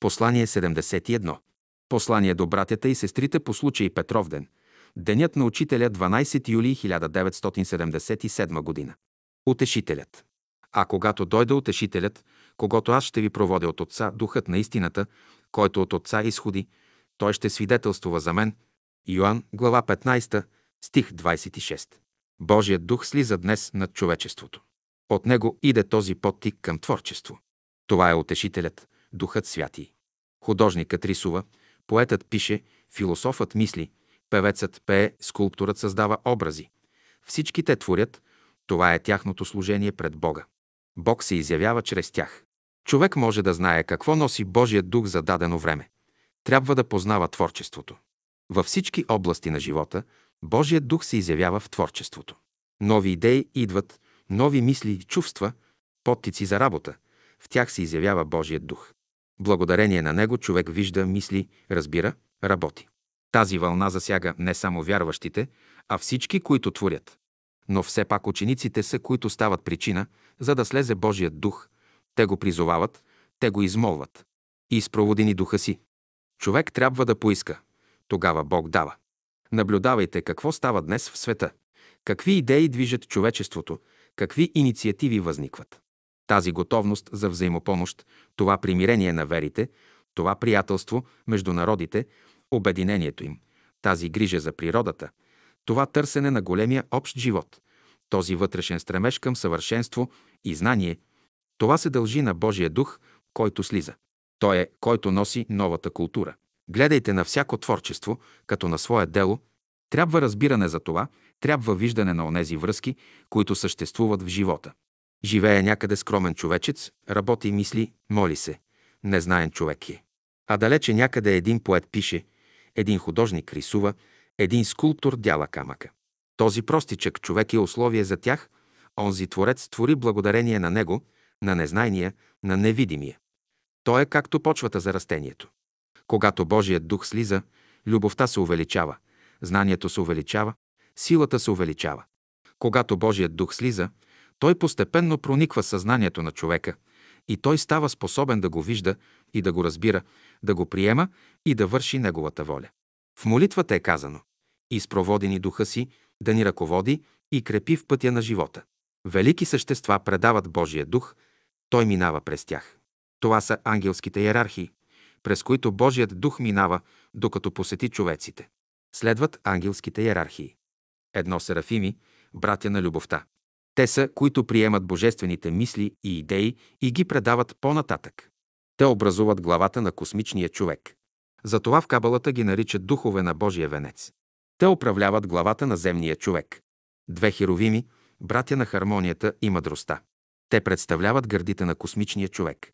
Послание 71. Послание до братята и сестрите по случай Петровден. Денят на учителя 12 юли 1977 година. Утешителят. А когато дойде Утешителят, когато аз ще ви проводя от Отца, Духът на истината, който от Отца изходи, той ще свидетелствува за мен. Йоанн, глава 15, стих 26. Божият дух слиза днес над човечеството. От него иде този подтик към творчество. Това е утешителят, Духът Святий. Художникът рисува, поетът пише, философът мисли, певецът пее, скулпторът създава образи. Всички те творят, това е тяхното служение пред Бога. Бог се изявява чрез тях. Човек може да знае какво носи Божият дух за дадено време. Трябва да познава творчеството. Във всички области на живота Божият дух се изявява в творчеството. Нови идеи идват, нови мисли и чувства, подтици за работа. В тях се изявява Божият дух. Благодарение на него човек вижда, мисли, разбира, работи. Тази вълна засяга не само вярващите, а всички, които творят. Но все пак учениците са, които стават причина, за да слезе Божият дух. Те го призовават, те го измолват. И изпроводи духа си. Човек трябва да поиска. Тогава Бог дава. Наблюдавайте какво става днес в света. Какви идеи движат човечеството, какви инициативи възникват. Тази готовност за взаимопомощ, това примирение на верите, това приятелство между народите, обединението им, тази грижа за природата, това търсене на големия общ живот, този вътрешен стремеж към съвършенство и знание, това се дължи на Божия дух, който слиза. Той е, който носи новата култура. Гледайте на всяко творчество, като на свое дело. Трябва разбиране за това, трябва виждане на онези връзки, които съществуват в живота. Живее някъде скромен човечец, работи, мисли, моли се. Незнаен човек е. А далече някъде един поет пише, един художник рисува, един скулптор дяла камъка. Този простичък човек е условие за тях, онзи творец твори благодарение на него, на незнайния, на невидимия. Той е както почвата за растението. Когато Божият дух слиза, любовта се увеличава, знанието се увеличава, силата се увеличава. Когато Божият дух слиза, той постепенно прониква съзнанието на човека и той става способен да го вижда и да го разбира, да го приема и да върши неговата воля. В молитвата е казано «Изпроводи ни духа си, да ни ръководи и крепи в пътя на живота». Велики същества предават Божия дух, той минава през тях. Това са ангелските иерархии, през които Божият дух минава, докато посети човеците. Следват ангелските иерархии. Едно серафими, братя на любовта. Те са, които приемат божествените мисли и идеи и ги предават по-нататък. Те образуват главата на космичния човек. Затова в кабалата ги наричат духове на Божия венец. Те управляват главата на земния човек. Две херовими, братя на хармонията и мъдростта. Те представляват гърдите на космичния човек.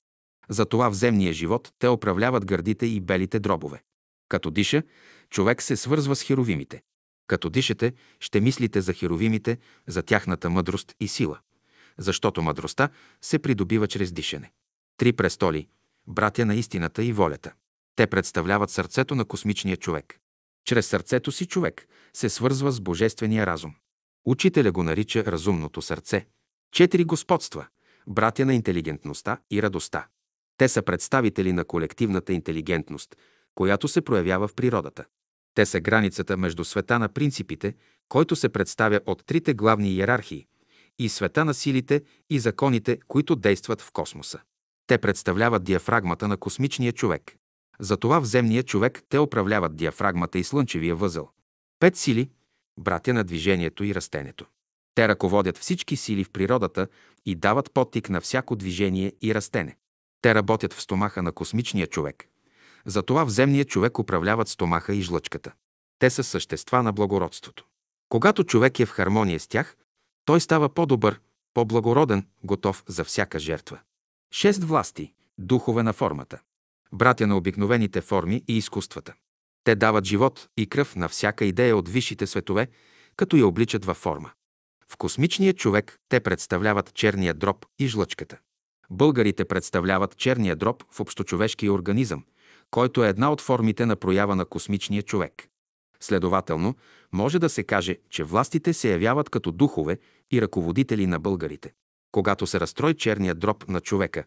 Затова в земния живот те управляват гърдите и белите дробове. Като диша, човек се свързва с херовимите. Като дишате, ще мислите за херовимите, за тяхната мъдрост и сила. Защото мъдростта се придобива чрез дишане. Три престоли – братя на истината и волята. Те представляват сърцето на космичния човек. Чрез сърцето си човек се свързва с божествения разум. Учителя го нарича разумното сърце. Четири господства – братя на интелигентността и радостта. Те са представители на колективната интелигентност, която се проявява в природата. Те са границата между света на принципите, който се представя от трите главни иерархии, и света на силите и законите, които действат в космоса. Те представляват диафрагмата на космичния човек. Затова в земния човек те управляват диафрагмата и слънчевия възъл. Пет сили – братя на движението и растението. Те ръководят всички сили в природата и дават подтик на всяко движение и растене. Те работят в стомаха на космичния човек. Затова в земния човек управляват стомаха и жлъчката. Те са същества на благородството. Когато човек е в хармония с тях, той става по-добър, по-благороден, готов за всяка жертва. Шест власти – духове на формата. Братя на обикновените форми и изкуствата. Те дават живот и кръв на всяка идея от висшите светове, като я обличат във форма. В космичния човек те представляват черния дроб и жлъчката. Българите представляват черния дроб в общочовешкия организъм, който е една от формите на проява на космичния човек. Следователно, може да се каже, че властите се явяват като духове и ръководители на българите. Когато се разстрои черният дроб на човека,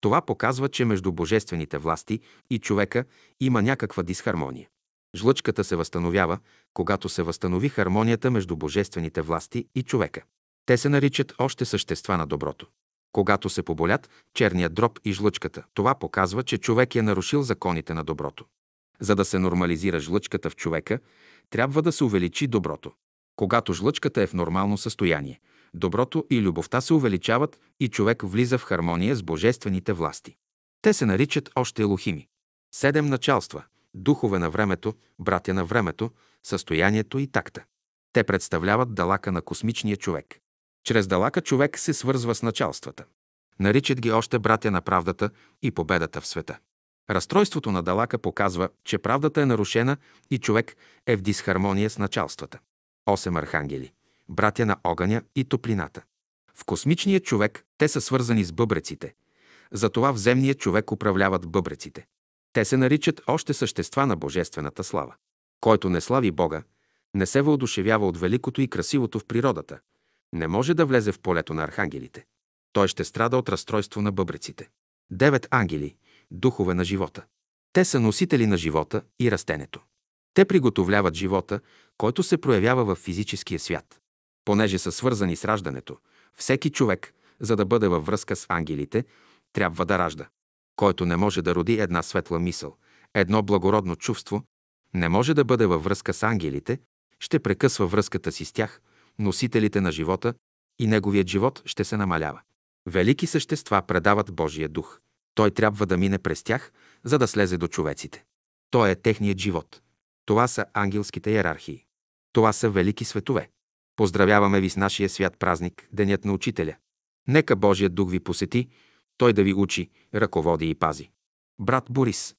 Това показва, че между божествените власти и човека има някаква дисхармония. Жлъчката се възстановява, когато се възстанови хармонията между божествените власти и човека. Те се наричат още същества на доброто. Когато се поболят черният дроб и жлъчката, това показва, че човек е нарушил законите на доброто. За да се нормализира жлъчката в човека, трябва да се увеличи доброто. Когато жлъчката е в нормално състояние, доброто и любовта се увеличават и човек влиза в хармония с божествените власти. Те се наричат още елохими. Седем началства – духове на времето, братя на времето, състоянието и такта. Те представляват далака на космичния човек. Чрез далака човек се свързва с началствата. Наричат ги още братя на правдата и победата в света. Разстройството на Далака показва, че правдата е нарушена и човек е в дисхармония с началствата. Осем архангели, братя на огъня и топлината. В космичния човек те са свързани с бъбреците. Затова в земния човек управляват бъбреците. Те се наричат още същества на божествената слава. Който не слави Бога, не се въодушевява от великото и красивото в природата, не може да влезе в полето на архангелите. Той ще страда от разстройство на бъбреците. Девет ангели, духове на живота. Те са носители на живота и растенето. Те приготовляват живота, който се проявява в физическия свят. Понеже са свързани с раждането, всеки човек, за да бъде във връзка с ангелите, трябва да ражда. Който не може да роди една светла мисъл, едно благородно чувство, не може да бъде във връзка с ангелите, ще прекъсва връзката си с тях, носителите на живота, и неговият живот ще се намалява. Велики същества предават Божия дух. Той трябва да мине през тях, за да слезе до човеците. Той е техният живот. Това са ангелските иерархии. Това са велики светове. Поздравяваме ви с нашия свят празник, Денят на Учителя. Нека Божият дух ви посети, той да ви учи, ръководи и пази. Брат Борис